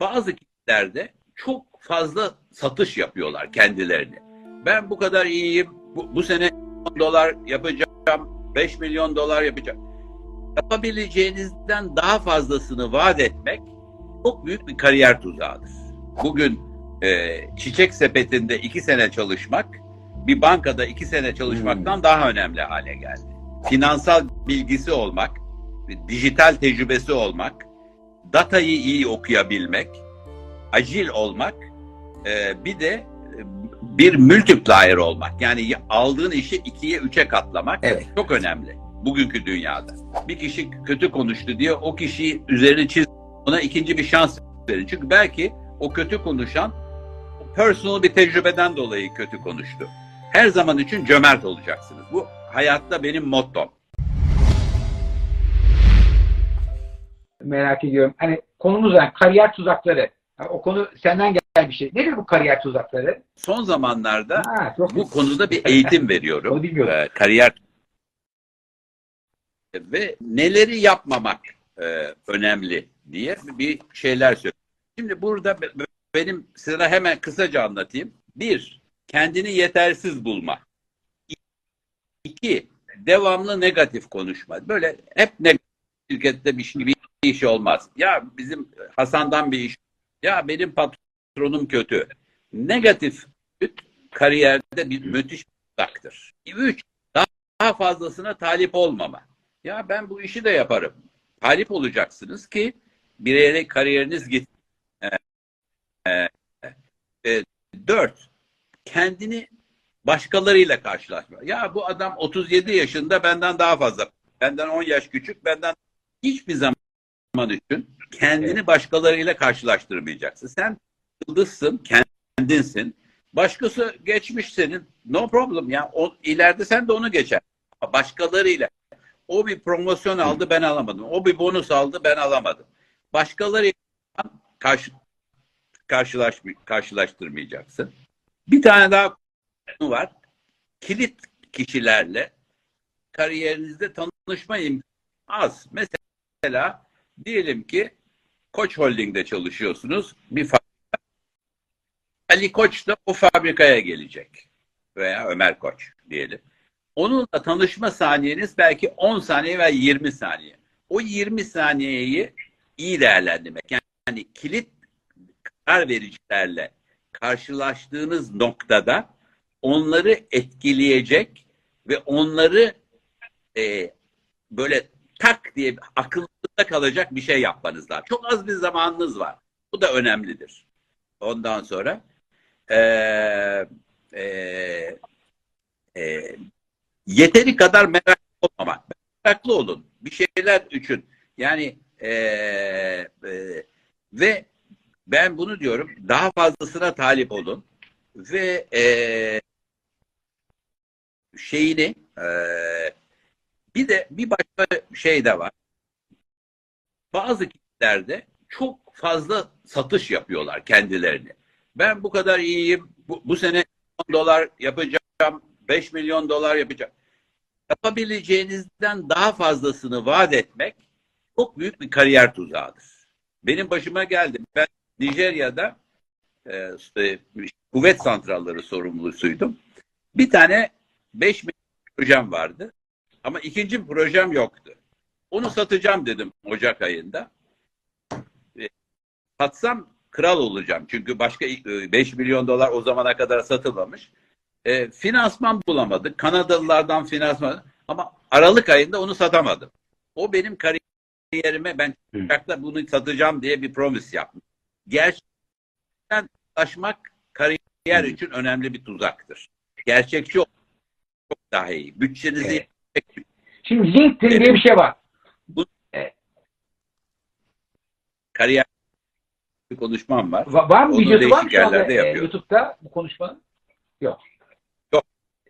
bazı kişilerde çok fazla satış yapıyorlar kendilerini. Ben bu kadar iyiyim, bu, bu sene 10 dolar yapacağım, 5 milyon dolar yapacağım. Yapabileceğinizden daha fazlasını vaat etmek çok büyük bir kariyer tuzağıdır. Bugün e, çiçek sepetinde iki sene çalışmak, bir bankada iki sene çalışmaktan daha önemli hale geldi. Finansal bilgisi olmak, dijital tecrübesi olmak, datayı iyi okuyabilmek, acil olmak, e, bir de e, bir multiplier olmak. Yani aldığın işi ikiye üçe katlamak Evet. çok önemli bugünkü dünyada. Bir kişi kötü konuştu diye o kişiyi üzerine çiz, ona ikinci bir şans verin. Çünkü belki o kötü konuşan personal bir tecrübeden dolayı kötü konuştu. Her zaman için cömert olacaksınız. Bu hayatta benim mottom. Merak ediyorum. Hani konumuz yani kariyer tuzakları. Ha, o konu senden gelen bir şey. Nedir bu kariyer tuzakları? Son zamanlarda Ha, çok bu konuda bir eğitim veriyorum. Ee, kariyer ve neleri yapmamak e, önemli diye bir şeyler söylüyorum. Şimdi burada be- be- benim size hemen kısaca anlatayım. Bir, kendini yetersiz bulma. İki, devamlı negatif konuşma. Böyle hep negatif şirkette bir şey, bir iş olmaz. Ya bizim Hasan'dan bir iş. Ya benim patronum kötü. Negatif kariyerde bir müthiş uzaktır. Üç, daha, fazlasına talip olmama. Ya ben bu işi de yaparım. Talip olacaksınız ki bir yere kariyeriniz git. Ee, e, e, dört, kendini başkalarıyla karşılaşma. Ya bu adam 37 yaşında benden daha fazla. Benden 10 yaş küçük. Benden hiçbir zaman için kendini başkalarıyla karşılaştırmayacaksın. Sen yıldızsın, kendinsin. Başkası geçmiş senin. No problem ya. O, ileride sen de onu geçer. Başkalarıyla. O bir promosyon aldı ben alamadım. O bir bonus aldı ben alamadım. Başkalarıyla karşı, karşılaş, karşılaştırmayacaksın. Bir tane daha konu var. Kilit kişilerle kariyerinizde tanışma imkanı az. Mesela diyelim ki Koç Holding'de çalışıyorsunuz. Bir fabrika. Ali Koç da o fabrikaya gelecek. Veya Ömer Koç diyelim. Onunla tanışma saniyeniz belki 10 saniye veya 20 saniye. O 20 saniyeyi iyi değerlendirmek. Yani kilit karar vericilerle karşılaştığınız noktada onları etkileyecek ve onları e, böyle tak diye akılda kalacak bir şey yapmanız lazım. Çok az bir zamanınız var. Bu da önemlidir. Ondan sonra e, e, e, yeteri kadar meraklı olmamak. Meraklı olun. Bir şeyler için. Yani e, e, ve ben bunu diyorum daha fazlasına talip olun ve e, şeyini e, bir de bir başka şey de var. Bazı kişilerde çok fazla satış yapıyorlar kendilerini. Ben bu kadar iyiyim. Bu, bu sene 10 dolar yapacağım. 5 milyon dolar yapacağım. Yapabileceğinizden daha fazlasını vaat etmek çok büyük bir kariyer tuzağıdır. Benim başıma geldi. Ben Nijerya'da e, kuvvet santralları sorumlusuydum. Bir tane 5 milyon projem vardı. Ama ikinci projem yoktu. Onu satacağım dedim Ocak ayında. E, satsam kral olacağım. Çünkü başka e, 5 milyon dolar o zamana kadar satılmamış. E, finansman bulamadık. Kanadalılardan finansman ama Aralık ayında onu satamadım. O benim kariyerime ben Ocak'ta bunu satacağım diye bir promise yaptım. Gerçekten ulaşmak kariyer için önemli bir tuzaktır. Gerçekçi olmak çok daha iyi. Bütçenizi Evet. Şimdi LinkedIn diye bir şey var. Kariyer bir konuşmam var. Va- var mı Onu videosu var mı şu anda e. YouTube'da bu konuşmanın? Yok. Yok.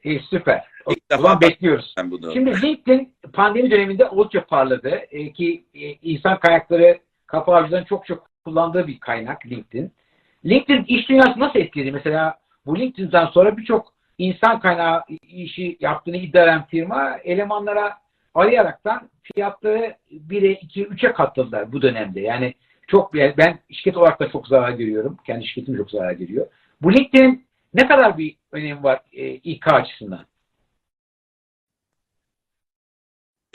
İyi süper. O İlk zaman defa bekliyoruz. bunu. Şimdi LinkedIn pandemi döneminde oldukça parladı. E, ki e, insan kaynakları kafa avcıların çok çok kullandığı bir kaynak LinkedIn. LinkedIn iş dünyası nasıl etkiledi? Mesela bu LinkedIn'den sonra birçok insan kaynağı işi yaptığını iddia eden firma elemanlara arayaraktan fiyatları 1'e, 2'ye, 3'e katladılar bu dönemde. Yani çok ben şirket olarak da çok zarar görüyorum. Kendi şirketim çok zarar görüyor. Bu LinkedIn ne kadar bir önemi var e, İK açısından?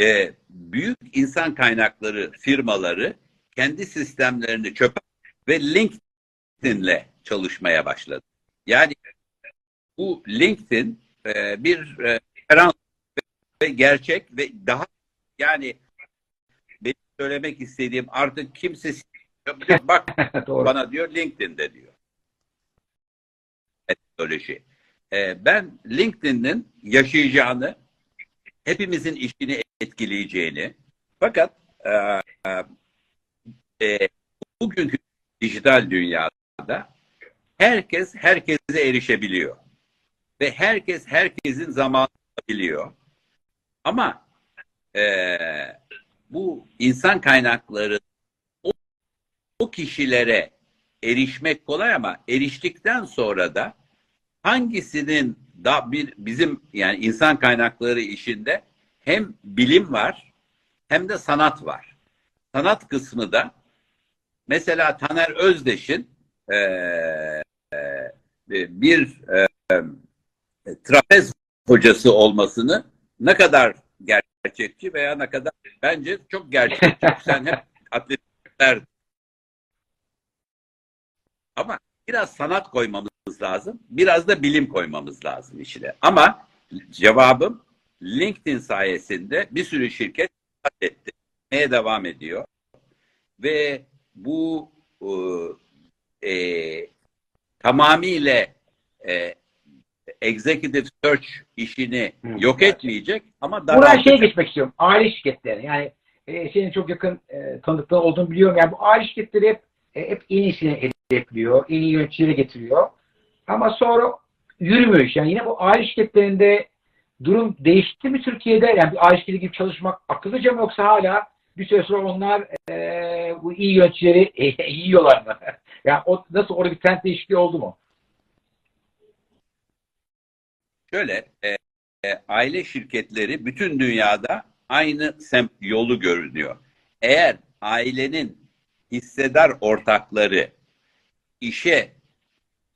e, büyük insan kaynakları firmaları kendi sistemlerini çöpe ve LinkedIn'le çalışmaya başladı. Yani bu LinkedIn e, bir e, referans ve gerçek ve daha yani benim söylemek istediğim artık kimse bak Doğru. bana diyor LinkedIn'de diyor. Teknoloji. Ee, ben LinkedIn'in yaşayacağını, hepimizin işini etkileyeceğini, fakat e, e, bugünkü dijital dünyada herkes herkese erişebiliyor. Ve herkes herkesin zamanını biliyor. Ama e, bu insan kaynakları o kişilere erişmek kolay ama eriştikten sonra da hangisinin da bir bizim yani insan kaynakları işinde hem bilim var hem de sanat var. Sanat kısmı da mesela Taner Özdeş'in e, e, bir e, trapez hocası olmasını ne kadar gerçekçi veya ne kadar bence çok gerçekçi. Sen hep atletler ama biraz sanat koymamız lazım. Biraz da bilim koymamız lazım içine. Ama cevabım LinkedIn sayesinde bir sürü şirket etti. Neye devam ediyor. Ve bu e, tamamıyla e, executive search işini Hı, yok etmeyecek ama daha Buradan şeye geçmek istiyorum. Aile şirketleri. Yani e, senin çok yakın e, tanıdıkların olduğunu biliyorum. Yani bu aile şirketleri hep e, hep en iyisini hedefliyor. En iyi yöneticileri getiriyor. Ama sonra yürümüyor iş. Yani yine bu aile şirketlerinde durum değişti mi Türkiye'de? Yani bir aile şirketi gibi çalışmak akıllıca mı yoksa hala bir süre sonra onlar e, bu iyi yöneticileri e, yiyorlar mı? yani o, nasıl orada bir trend değişikliği oldu mu? Şöyle, e, e, aile şirketleri bütün dünyada aynı sem yolu görünüyor. Eğer ailenin hissedar ortakları işe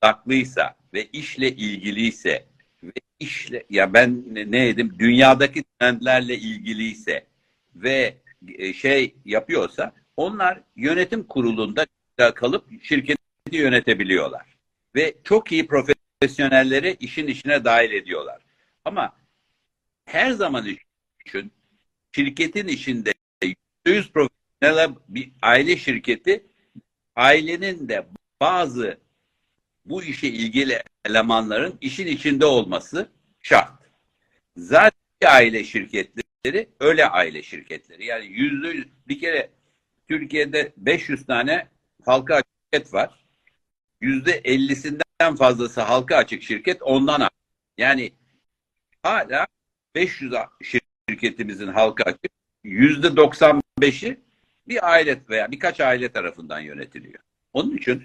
odaklıysa ve işle ilgiliyse ve işle ya ben ne, dedim dünyadaki trendlerle ilgiliyse ve e, şey yapıyorsa onlar yönetim kurulunda kalıp şirketi yönetebiliyorlar. Ve çok iyi profesyonelleri işin içine dahil ediyorlar. Ama her zaman için şirketin içinde %100 profesyonel bir aile şirketi ailenin de bazı bu işe ilgili elemanların işin içinde olması şart. Zaten aile şirketleri öyle aile şirketleri. Yani yüzde yüz bir kere Türkiye'de 500 tane halka açık şirket var. Yüzde 50'sinden fazlası halka açık şirket ondan açık. Yani hala 500 şirketimizin halka açık yüzde 95'i bir aile veya birkaç aile tarafından yönetiliyor. Onun için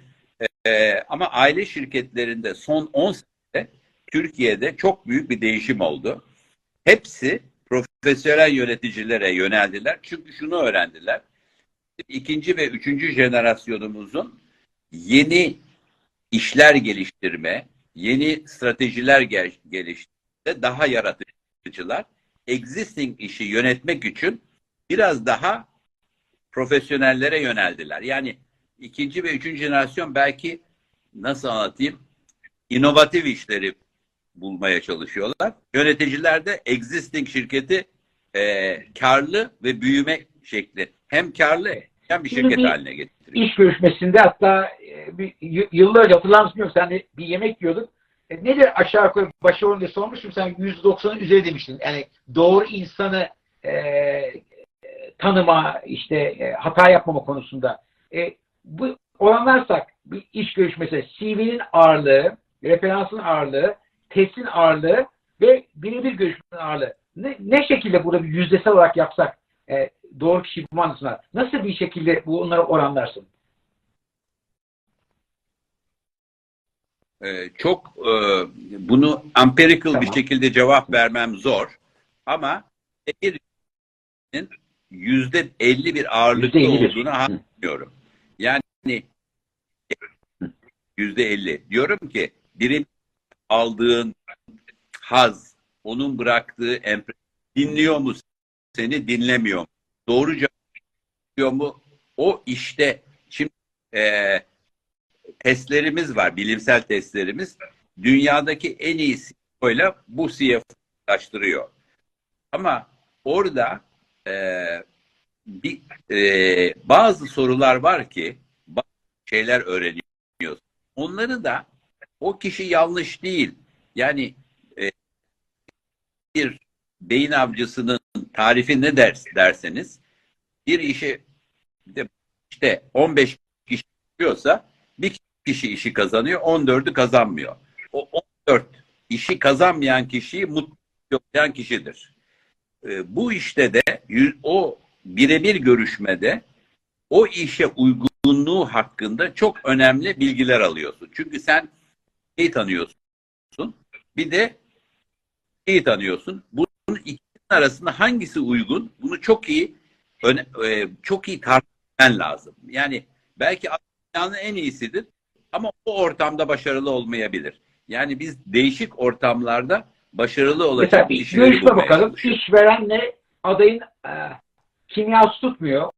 e, ama aile şirketlerinde son 10 senede Türkiye'de çok büyük bir değişim oldu. Hepsi profesyonel yöneticilere yöneldiler. Çünkü şunu öğrendiler. İkinci ve üçüncü jenerasyonumuzun yeni işler geliştirme, yeni stratejiler gel geliştirme, daha yaratıcılar, existing işi yönetmek için biraz daha profesyonellere yöneldiler. Yani ikinci ve üçüncü jenerasyon belki nasıl anlatayım inovatif işleri bulmaya çalışıyorlar. Yöneticiler de existing şirketi e, karlı ve büyüme şekli hem karlı hem bir Şimdi şirket bir haline getiriyor. İş görüşmesinde hatta e, bir, y- yıllar önce hatırlar mısın bilmiyorum. Sen de bir yemek yiyorduk. E, nedir aşağı yukarı başarılı diye sormuştum. Sen %90'ın üzeri demiştin. Yani doğru insanı e, e, tanıma, işte e, hata yapmama konusunda. E, bu oranlarsak bir iş görüşmesi CV'nin ağırlığı, referansın ağırlığı, testin ağırlığı ve birebir görüşmenin ağırlığı. Ne, ne şekilde burada bir yüzdesel olarak yapsak e, doğru kişiyi bulma anlamında nasıl bir şekilde bu onları oranlarsın? Ee, çok e, bunu empirical bir Tamam. şekilde cevap vermem zor ama bir yüzde 50 bir ağırlıkta %51. olduğunu anlıyorum. Yani yüzde elli. Diyorum ki birim aldığın haz, onun bıraktığı empre dinliyor mu seni dinlemiyor mu? Doğru cevap mu? O işte şimdi e, testlerimiz var, bilimsel testlerimiz. Dünyadaki en iyi CEO'yla bu CEO'yu araştırıyor. Ama orada e, bir e, bazı sorular var ki şeyler öğreniyorsun. Onları da o kişi yanlış değil. Yani e, bir beyin avcısının tarifi ne ders derseniz bir işi işte 15 kişi yapıyorsa bir kişi işi kazanıyor, 14'ü kazanmıyor. O 14 işi kazanmayan kişiyi mutlu eden kişidir. E, bu işte de o birebir görüşmede o işe uygunluğu hakkında çok önemli bilgiler alıyorsun. Çünkü sen neyi tanıyorsun? Bir de neyi tanıyorsun? Bunun ikisinin arasında hangisi uygun? Bunu çok iyi öne- e, çok iyi tartışman lazım. Yani belki dünyanın en iyisidir ama o ortamda başarılı olmayabilir. Yani biz değişik ortamlarda başarılı Mesela olacak bir kişileri görüşme bakalım. İşverenle adayın e, kimyası tutmuyor.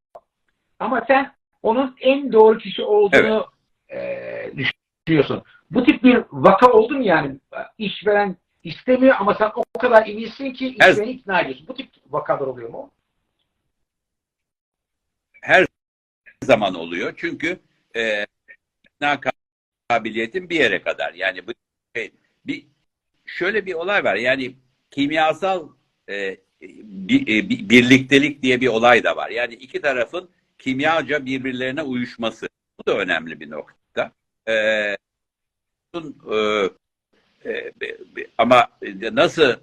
Ama sen onun en doğru kişi olduğunu e, düşünüyorsun. Bu tip bir vaka oldu mu yani? İşveren istemiyor ama sen o kadar eminsin ki Her- işvereni ikna ediyorsun. Bu tip vakalar oluyor mu? her zaman oluyor. Çünkü e, ikna kabiliyetin bir yere kadar. Yani bu şey, bir şöyle bir olay var. Yani kimyasal e, bir, e, bir- birliktelik diye bir olay da var. Yani iki tarafın kimyaca birbirlerine uyuşması. Bu da önemli bir nokta. E, bunun, e, e, ama nasıl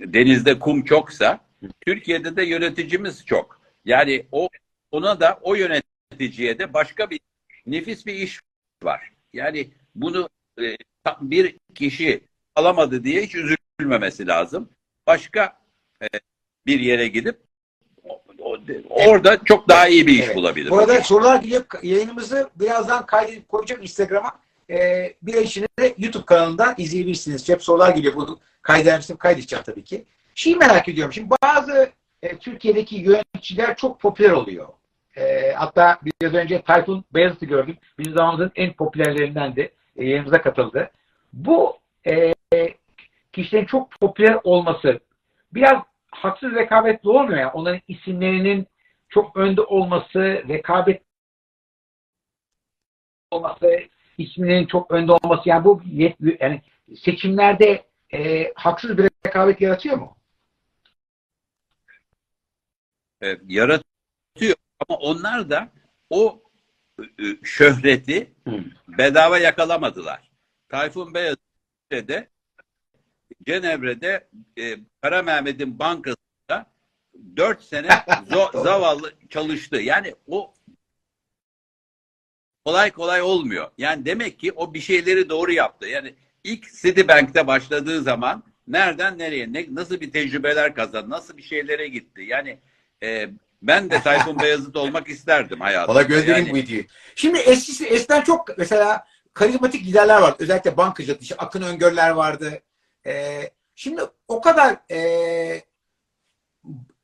denizde kum çoksa Türkiye'de de yöneticimiz çok. Yani o ona da o yöneticiye de başka bir nefis bir iş var. Yani bunu e, bir kişi alamadı diye hiç üzülmemesi lazım. Başka bir yere gidip orada çok daha iyi bir iş Evet. bulabilir. Bu arada sorular geliyor. Yayınımızı birazdan kaydedip koyacağım Instagram'a. Ee, bir içinde de YouTube kanalından izleyebilirsiniz. Hep sorular geliyor. Bunu kaydedermiştim. Kaydedeceğim tabii ki. Şeyi merak ediyorum. Şimdi bazı e, Türkiye'deki yöneticiler çok popüler oluyor. E, hatta biraz önce Tayfun Beyazıt'ı gördüm. Bizim zamanımızın en popülerlerinden de e, yayınımıza katıldı. Bu e, kişilerin çok popüler olması biraz haksız rekabetli olmuyor. Yani onların isimlerinin çok önde olması, rekabet olması, isminin çok önde olması yani bu yet- yani seçimlerde e, haksız bir rekabet yaratıyor mu? e, yaratıyor. Ama onlar da o e, şöhreti bedava yakalamadılar. Tayfun Beyaz de Cenevre'de e, Kara Mehmet'in bankasında 4 sene zavallı çalıştı. Yani o kolay kolay olmuyor. Yani demek ki o bir şeyleri doğru yaptı. Yani ilk Citibank'te başladığı zaman nereden nereye, ne, nasıl bir tecrübeler kazandı, nasıl bir şeylere gitti. Yani e, ben de Tayfun Beyazıt olmak isterdim hayatımda. Valla göndereyim Yani- bu videoyu. Şimdi eskisi, eskiden çok mesela karizmatik liderler vardı. Özellikle bankacılık. işte Akın Öngörler vardı. Ee, şimdi o kadar e,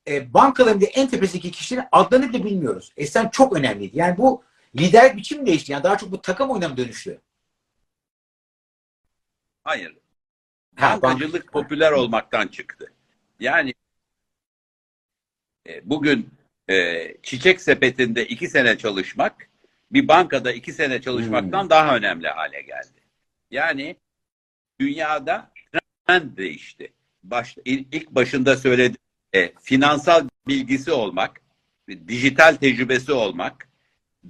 e, bankaların en tepesindeki kişilerin adlarını bile bilmiyoruz. Eskiden çok önemliydi. Yani bu lider biçim değişti. Yani daha çok bu takım oyuna mı dönüştü? Hayır. Ha, Bankacılık bank- popüler olmaktan çıktı. Yani e, bugün e, çiçek sepetinde iki sene çalışmak bir bankada iki sene çalışmaktan Hmm. daha önemli hale geldi. Yani dünyada trend değişti. Baş, il- ilk başında söyledim. E, finansal bilgisi olmak, dijital tecrübesi olmak,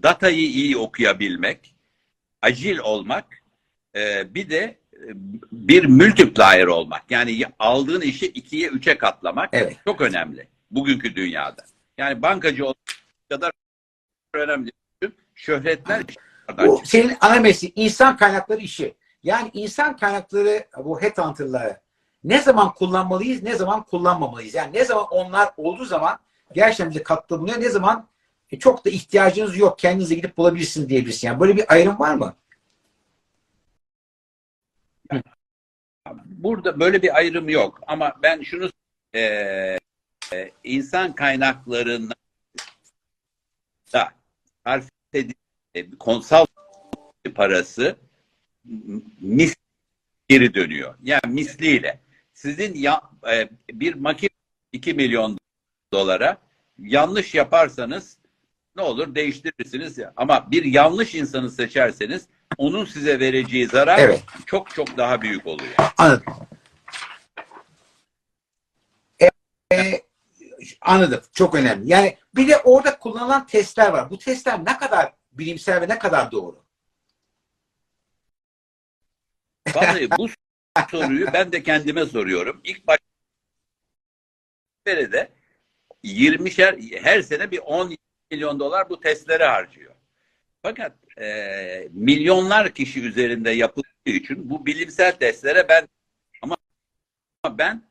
datayı iyi okuyabilmek, acil olmak, e, bir de e, bir multiplier olmak. Yani aldığın işi ikiye, üçe katlamak Evet. çok önemli bugünkü dünyada. Yani bankacı olmak kadar önemli. Şöhretler Bu senin ana insan kaynakları işi. Yani insan kaynakları bu headhunter'ları ne zaman kullanmalıyız, ne zaman kullanmamalıyız? Yani ne zaman onlar olduğu zaman gerçekten bize katkı bulunuyor, ne zaman e, çok da ihtiyacınız yok. Kendinize gidip bulabilirsiniz diyebilirsin. Yani böyle bir ayrım var mı? Burada böyle bir ayrım yok ama ben şunu e, e, insan kaynaklarında da sarf edilen konsal parası mis geri dönüyor. Yani misliyle. Sizin ya, e, bir makine 2 milyon dolara yanlış yaparsanız ne olur değiştirirsiniz ya. Ama bir yanlış insanı seçerseniz onun size vereceği zarar Evet. çok çok daha büyük oluyor. Anladım. E, anladım. Çok önemli. Yani bir de orada kullanılan testler var. Bu testler ne kadar bilimsel ve ne kadar doğru? Vallahi bu soruyu ben de kendime soruyorum. İlk baş de 20'şer her sene bir 10 milyon dolar bu testlere harcıyor. Fakat e, milyonlar kişi üzerinde yapıldığı için bu bilimsel testlere ben ama ama ben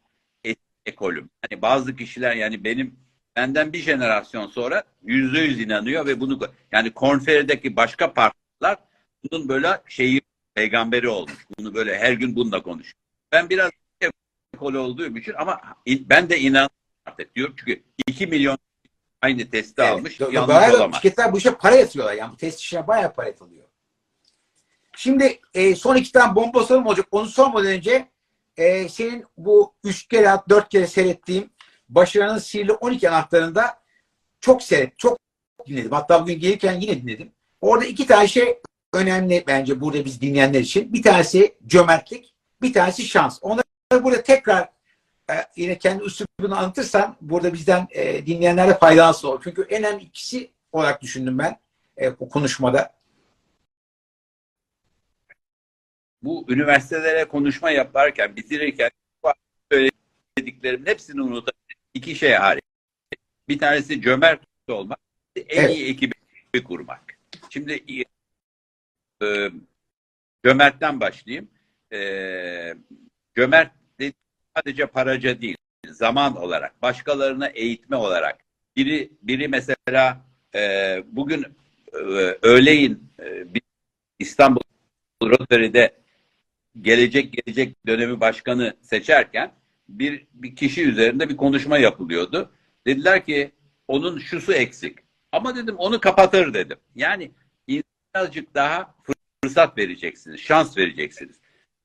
ekolüm. Hani bazı kişiler yani benim benden bir jenerasyon sonra yüzde yüz inanıyor ve bunu yani konferdeki başka partiler bunun böyle şeyi peygamberi olmuş. Bunu böyle her gün bununla konuşuyor. Ben biraz ekol olduğum için ama ben de inan artık diyorum çünkü 2 milyon aynı testi almış. Evet. Yanlış Bayağı olamaz. Şirketler bu işe para yatırıyorlar. Yani bu test işine bayağı para yatırılıyor. Şimdi e, son iki tane bomba sorum olacak. Onu sormadan önce e, senin bu üç kere dört kere seyrettiğim Başarının Sihirli 12 anahtarında çok seyret, çok dinledim. Hatta bugün gelirken yine dinledim. Orada iki tane şey önemli bence burada biz dinleyenler için. Bir tanesi cömertlik, bir tanesi şans. Onları burada tekrar e, yine kendi üslubunu anlatırsan burada bizden e, dinleyenlere faydası olur. Çünkü en önemli ikisi olarak düşündüm ben e, bu konuşmada. Bu üniversitelere konuşma yaparken, bitirirken söylediklerimin hepsini unutup iki şey hariç. Bir tanesi cömert olmak, en Evet. iyi ekibi kurmak. Şimdi e, cömertten başlayayım. E, cömert dediğim sadece paraca değil, zaman olarak, başkalarına eğitme olarak. Biri biri mesela e, bugün e, öğleyin e, İstanbul Rotary'de gelecek gelecek dönemi başkanı seçerken bir, bir kişi üzerinde bir konuşma yapılıyordu. Dediler ki onun şusu eksik. Ama dedim onu kapatır dedim. Yani birazcık daha fırsat vereceksiniz, şans vereceksiniz.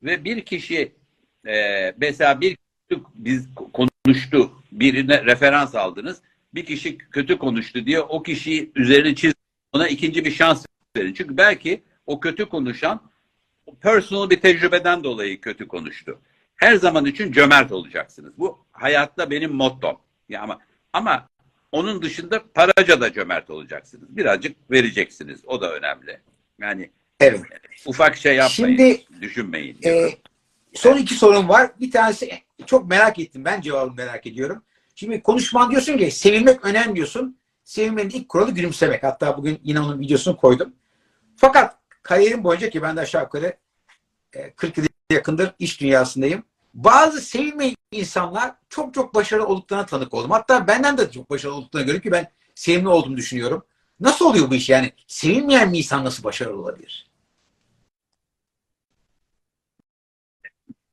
Ve bir kişi e, mesela bir biz konuştu, birine referans aldınız. Bir kişi kötü konuştu diye o kişiyi üzerine çiz, ona ikinci bir şans verin. Çünkü belki o kötü konuşan personal bir tecrübeden dolayı kötü konuştu. Her zaman için cömert olacaksınız. Bu hayatta benim mottom. Ya ama ama onun dışında paraca da cömert olacaksınız. Birazcık vereceksiniz. O da önemli. Yani Evet. ufak şey yapmayın. Şimdi düşünmeyin. e, son iki sorum var. Bir tanesi çok merak ettim. Ben cevabını merak ediyorum. Şimdi konuşman diyorsun ki sevilmek önemli diyorsun. Sevilmenin ilk kuralı gülümsemek. Hatta bugün yine onun videosunu koydum. Fakat kariyerim boyunca ki ben de aşağı yukarı e, 40 yıl yakındır iş dünyasındayım. Bazı sevilmeyen insanlar çok çok başarılı olduklarına tanık oldum. Hatta benden de çok başarılı olduklarına göre ki ben sevimli olduğumu düşünüyorum. Nasıl oluyor bu iş yani? Sevilmeyen bir insan nasıl başarılı olabilir?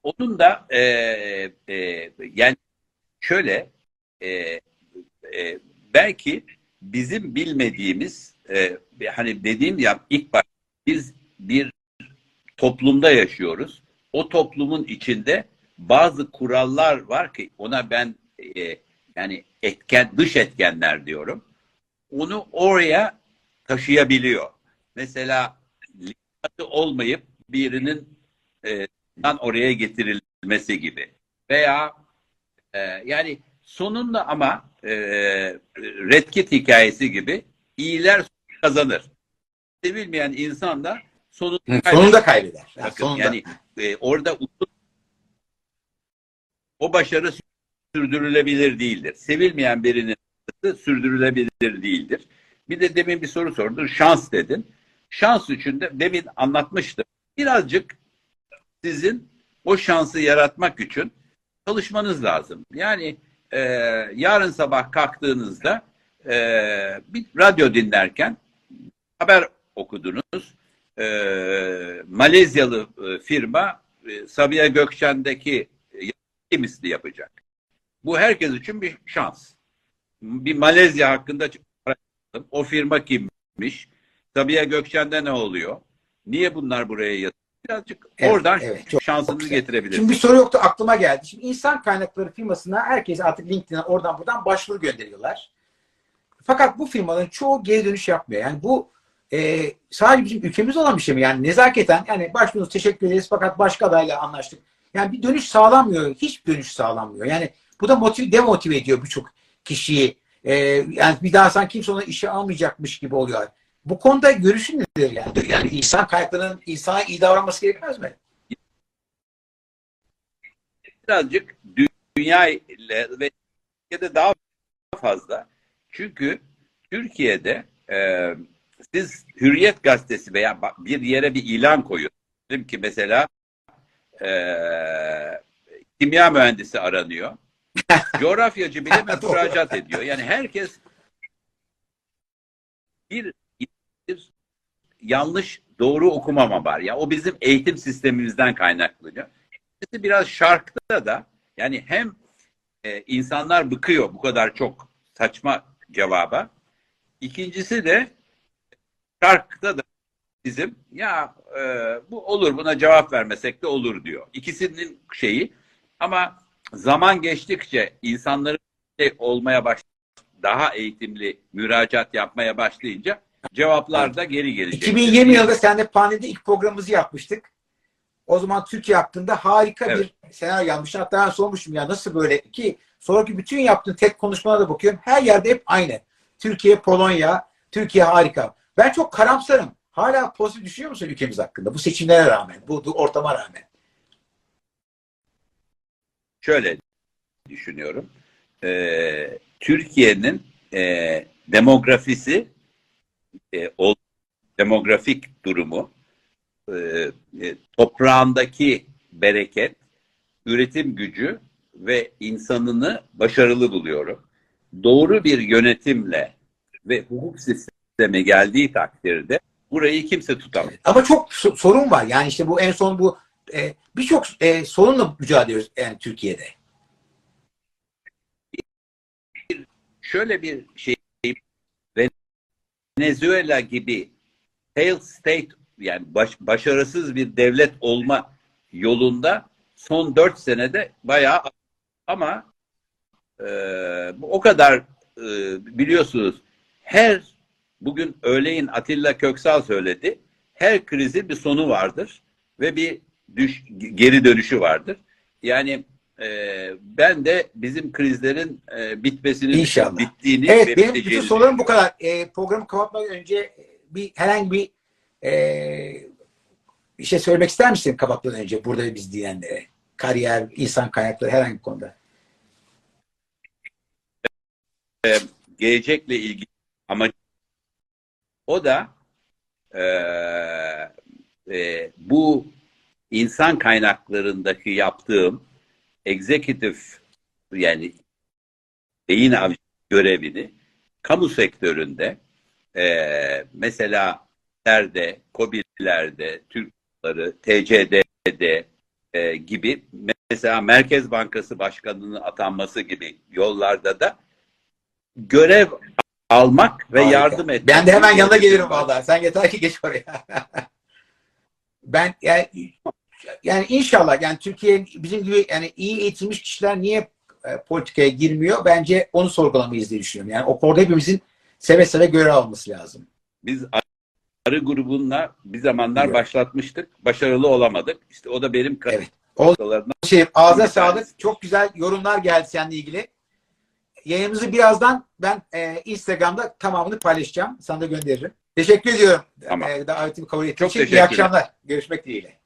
Onun da e, e, yani şöyle e, e, belki bizim bilmediğimiz e, hani dediğim ya ilk baş biz bir toplumda yaşıyoruz. O toplumun içinde bazı kurallar var ki ona ben e, yani etken dış etkenler diyorum. Onu oraya taşıyabiliyor. Mesela limitı olmayıp birinin e, oraya getirilmesi gibi. Veya e, yani sonunda ama e, Red Kit hikayesi gibi iyiler kazanır. Sevilmeyen insan da sonunda kaybeder. Sonunda kaybeder. Yani sonunda. yani e, orada o başarı sürdürülebilir değildir. Sevilmeyen birinin sürdürülebilir değildir. Bir de demin bir soru sordun. Şans dedin. Şans için de demin anlatmıştım. Birazcık sizin o şansı yaratmak için çalışmanız lazım. Yani e, yarın sabah kalktığınızda e, bir radyo dinlerken haber okudunuz. E, Malezyalı e, firma e, Sabiha Gökçen'deki e, misli yapacak. Bu herkes için bir şans. Bir Malezya hakkında araştırdım. O firma kimmiş? Sabiha Gökçen'de ne oluyor? Niye bunlar buraya yatıyor? Birazcık Evet, oradan evet, çok- çok şansınızı güzel. getirebilirsiniz. Şimdi bir soru yoktu aklıma geldi. Şimdi insan kaynakları firmasına herkes artık LinkedIn'e oradan buradan başvuru gönderiyorlar. Fakat bu firmaların çoğu geri dönüş yapmıyor. Yani bu e, sadece bizim ülkemiz olan bir şey mi? Yani nezaketen yani başvurunuz teşekkür ederiz fakat başka adayla anlaştık. Yani bir dönüş sağlanmıyor. Hiç dönüş sağlanmıyor. Yani bu da motive, demotive ediyor birçok kişiyi. E, yani bir daha sanki kimse ona işe almayacakmış gibi oluyor. Bu konuda görüşün nedir yani? Yani insan kaynaklarının insana iyi davranması gerekmez mi? birazcık dü- dünya ile ve Türkiye'de daha fazla. Çünkü Türkiye'de e, siz Hürriyet gazetesi veya bir yere bir ilan koyun. Dedim ki mesela e, kimya mühendisi aranıyor. Coğrafyacı bile Doğru. müracaat ediyor. Yani herkes bir, bir yanlış doğru okumama var. Ya o bizim eğitim sistemimizden kaynaklanıyor. İkincisi biraz şarkta da yani hem e, insanlar bıkıyor bu kadar çok saçma cevaba. İkincisi de şarkta da bizim ya e, bu olur buna cevap vermesek de olur diyor. İkisinin şeyi ama zaman geçtikçe insanların şey olmaya baş daha eğitimli müracaat yapmaya başlayınca cevaplar da geri gelecek. 2020 yılında seninle panelde ilk programımızı yapmıştık. O zaman Türkiye hakkında harika Evet. bir senaryo yapmıştın. Hatta ben sormuştum ya nasıl böyle ki sonraki bütün yaptığın tek konuşmalara da bakıyorum. Her yerde hep aynı. Türkiye, Polonya, Türkiye harika. Ben çok karamsarım. Hala pozitif düşünüyor musun ülkemiz hakkında? Bu seçimlere rağmen, bu ortama rağmen. şöyle düşünüyorum. Ee, Türkiye'nin e, demografisi, e, o demografik durumu, e, e, toprağındaki bereket, üretim gücü ve insanını başarılı buluyorum. Doğru bir yönetimle ve hukuk sistemi geldiği takdirde burayı kimse tutamaz. Ama çok so- sorun var. Yani işte bu en son bu e, birçok e, sorunla mücadele ediyoruz yani Türkiye'de. şöyle bir şey Venezuela gibi failed state yani baş- başarısız bir devlet olma yolunda son dört senede bayağı ama e, o kadar e, biliyorsunuz her bugün öğleyin Atilla Köksal söyledi her krizin bir sonu vardır ve bir düş, geri dönüşü vardır. Yani e, ben de bizim krizlerin e, bitmesini İnşallah. bittiğini Evet ve benim bütün sorularım bu kadar. E, programı kapatmadan önce bir herhangi bir e, bir şey söylemek ister misin kapatmadan önce burada biz dinleyenlere? Kariyer, insan kaynakları herhangi bir konuda. gelecekle ilgili ama o da e, e, bu insan kaynaklarındaki yaptığım executive yani beyin görevini kamu sektöründe e, mesela TER'de, KOBİ'lerde, TÜRK'ları, TCD'de e, gibi mesela Merkez Bankası Başkanı'nın atanması gibi yollarda da görev almak ve Harika. yardım etmek. Ben de hemen yanına gelirim vallahi. Sen yeter ki geç oraya. ben yani, yani inşallah yani Türkiye bizim gibi yani iyi eğitilmiş kişiler niye e, politikaya girmiyor? Bence onu sorgulamayız diye düşünüyorum. Yani o konuda hepimizin seve seve görev alması lazım. Biz arı grubunla bir zamanlar Evet. başlatmıştık. Başarılı olamadık. İşte o da benim Evet. katkılarımdan Şey, tanesi. sağlık. Çok güzel yorumlar geldi seninle ilgili. Yayınımızı birazdan ben e, Instagram'da tamamını paylaşacağım. Sana da gönderirim. Teşekkür ediyorum. Tamam. E, davetimi kabul ettiğin Çok için. İyi akşamlar. Görüşmek dileğiyle.